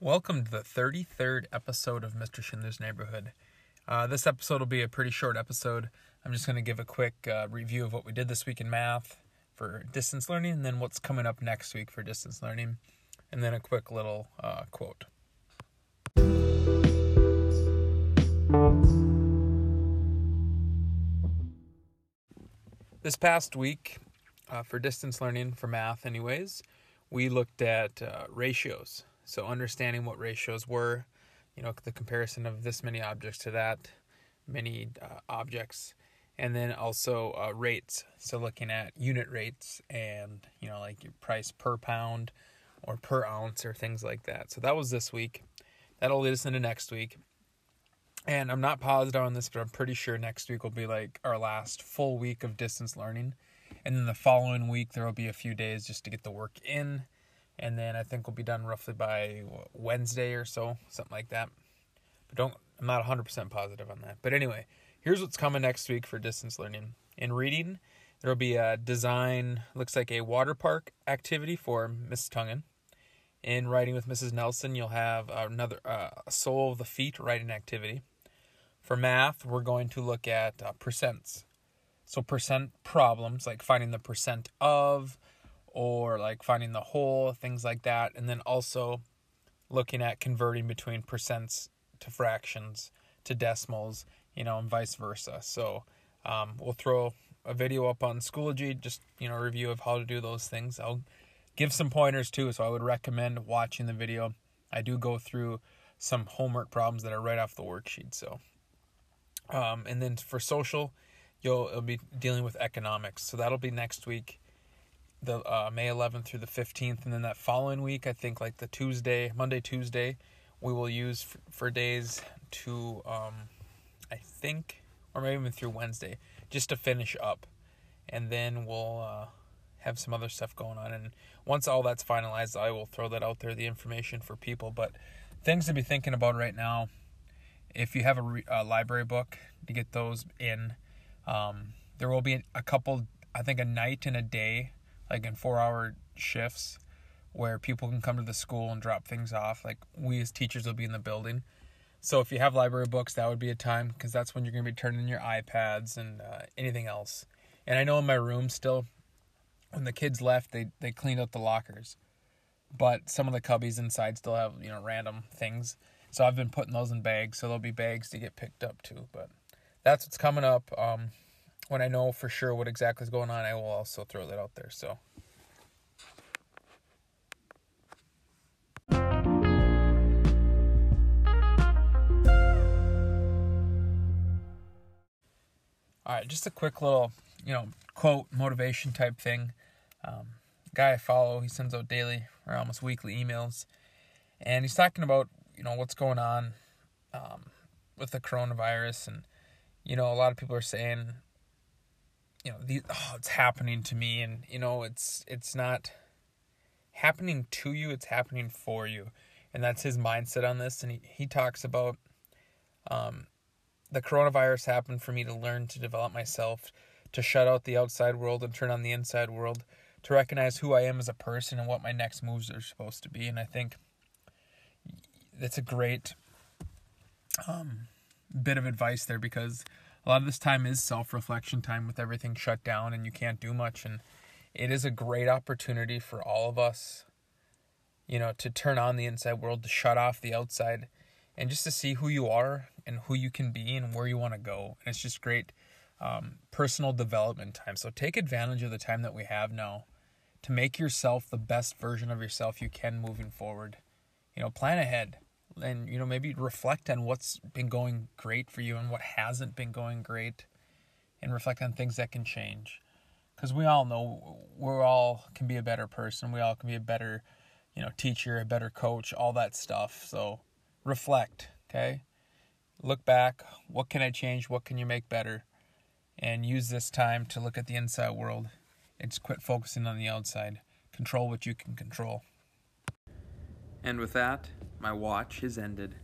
Welcome to the 33rd episode of Mr. Schindler's Neighborhood. Uh, this episode will be a pretty short episode. I'm just going to give a quick uh, review of what we did this week in math for distance learning, and then what's coming up next week for distance learning, and then a quick little uh, quote. This past week, uh, for distance learning for math, anyways, we looked at uh, ratios. So understanding what ratios were, you know, the comparison of this many objects to that many uh, objects, and then also uh, rates. So looking at unit rates and you know like your price per pound or per ounce or things like that. So that was this week. That'll lead us into next week. And I'm not positive on this, but I'm pretty sure next week will be like our last full week of distance learning. And then the following week, there will be a few days just to get the work in and then I think we'll be done roughly by Wednesday or so, something like that. But don't, I'm not 100% positive on that. But anyway, here's what's coming next week for distance learning. In reading, there will be a design, looks like a water park activity for Miss Tungan. In writing with Mrs. Nelson, you'll have another uh, sole of the feet writing activity. For math, we're going to look at uh, percents. So percent problems like finding the percent of, or like finding the whole, things like that. And then also looking at converting between percents to fractions to decimals, you know, and vice versa. So um, we'll throw a video up on Schoology, just, you know, review of how to do those things. I'll give some pointers too, so I would recommend watching the video. I do go through some homework problems that are right off the worksheet. So, um, and then for social, you'll be dealing with economics. So that'll be next week the uh, May 11th through the 15th, and then that following week, I think like the Tuesday, Monday, Tuesday, we will use for, for days to, um, I think, or maybe even through Wednesday, just to finish up, and then we'll uh, have some other stuff going on. And once all that's finalized, I will throw that out there, the information for people. But things to be thinking about right now, if you have a, re- a library book, to get those in. Um, there will be a couple, I think, a night and a day like in four hour shifts where people can come to the school and drop things off. Like we as teachers will be in the building. So if you have library books, that would be a time because that's when you're going to be turning your iPads and uh, anything else. And I know in my room still, when the kids left, they they cleaned out the lockers, but some of the cubbies inside still have you know random things. So I've been putting those in bags, so there'll be bags to get picked up too. But that's what's coming up. Um, when I know for sure what exactly is going on, I will also throw that out there. So. All right, just a quick little, you know, quote motivation type thing. Um, guy I follow, he sends out daily or almost weekly emails, and he's talking about you know what's going on um, with the coronavirus, and you know a lot of people are saying you know, the, oh, it's happening to me, and you know, it's it's not happening to you; it's happening for you, and that's his mindset on this. And he he talks about um, the coronavirus happened for me to learn to develop myself, to shut out the outside world and turn on the inside world, to recognize who I am as a person and what my next moves are supposed to be. And I think that's a great um, bit of advice there because a lot of this time is self reflection time with everything shut down and you can't do much. And it is a great opportunity for all of us, you know, to turn on the inside world, to shut off the outside, and just to see who you are and who you can be and where you want to go. And it's just great um, personal development time. So take advantage of the time that we have now to make yourself the best version of yourself you can moving forward. You know, plan ahead and you know maybe reflect on what's been going great for you and what hasn't been going great and reflect on things that can change. Because we all know we all can be a better person. We all can be a better you know teacher a better coach all that stuff. So reflect okay? Look back. What can i change? What can you make better? And use this time to look at the inside world. And quit focusing on the outside. Control what you can control. And with that my watch has ended.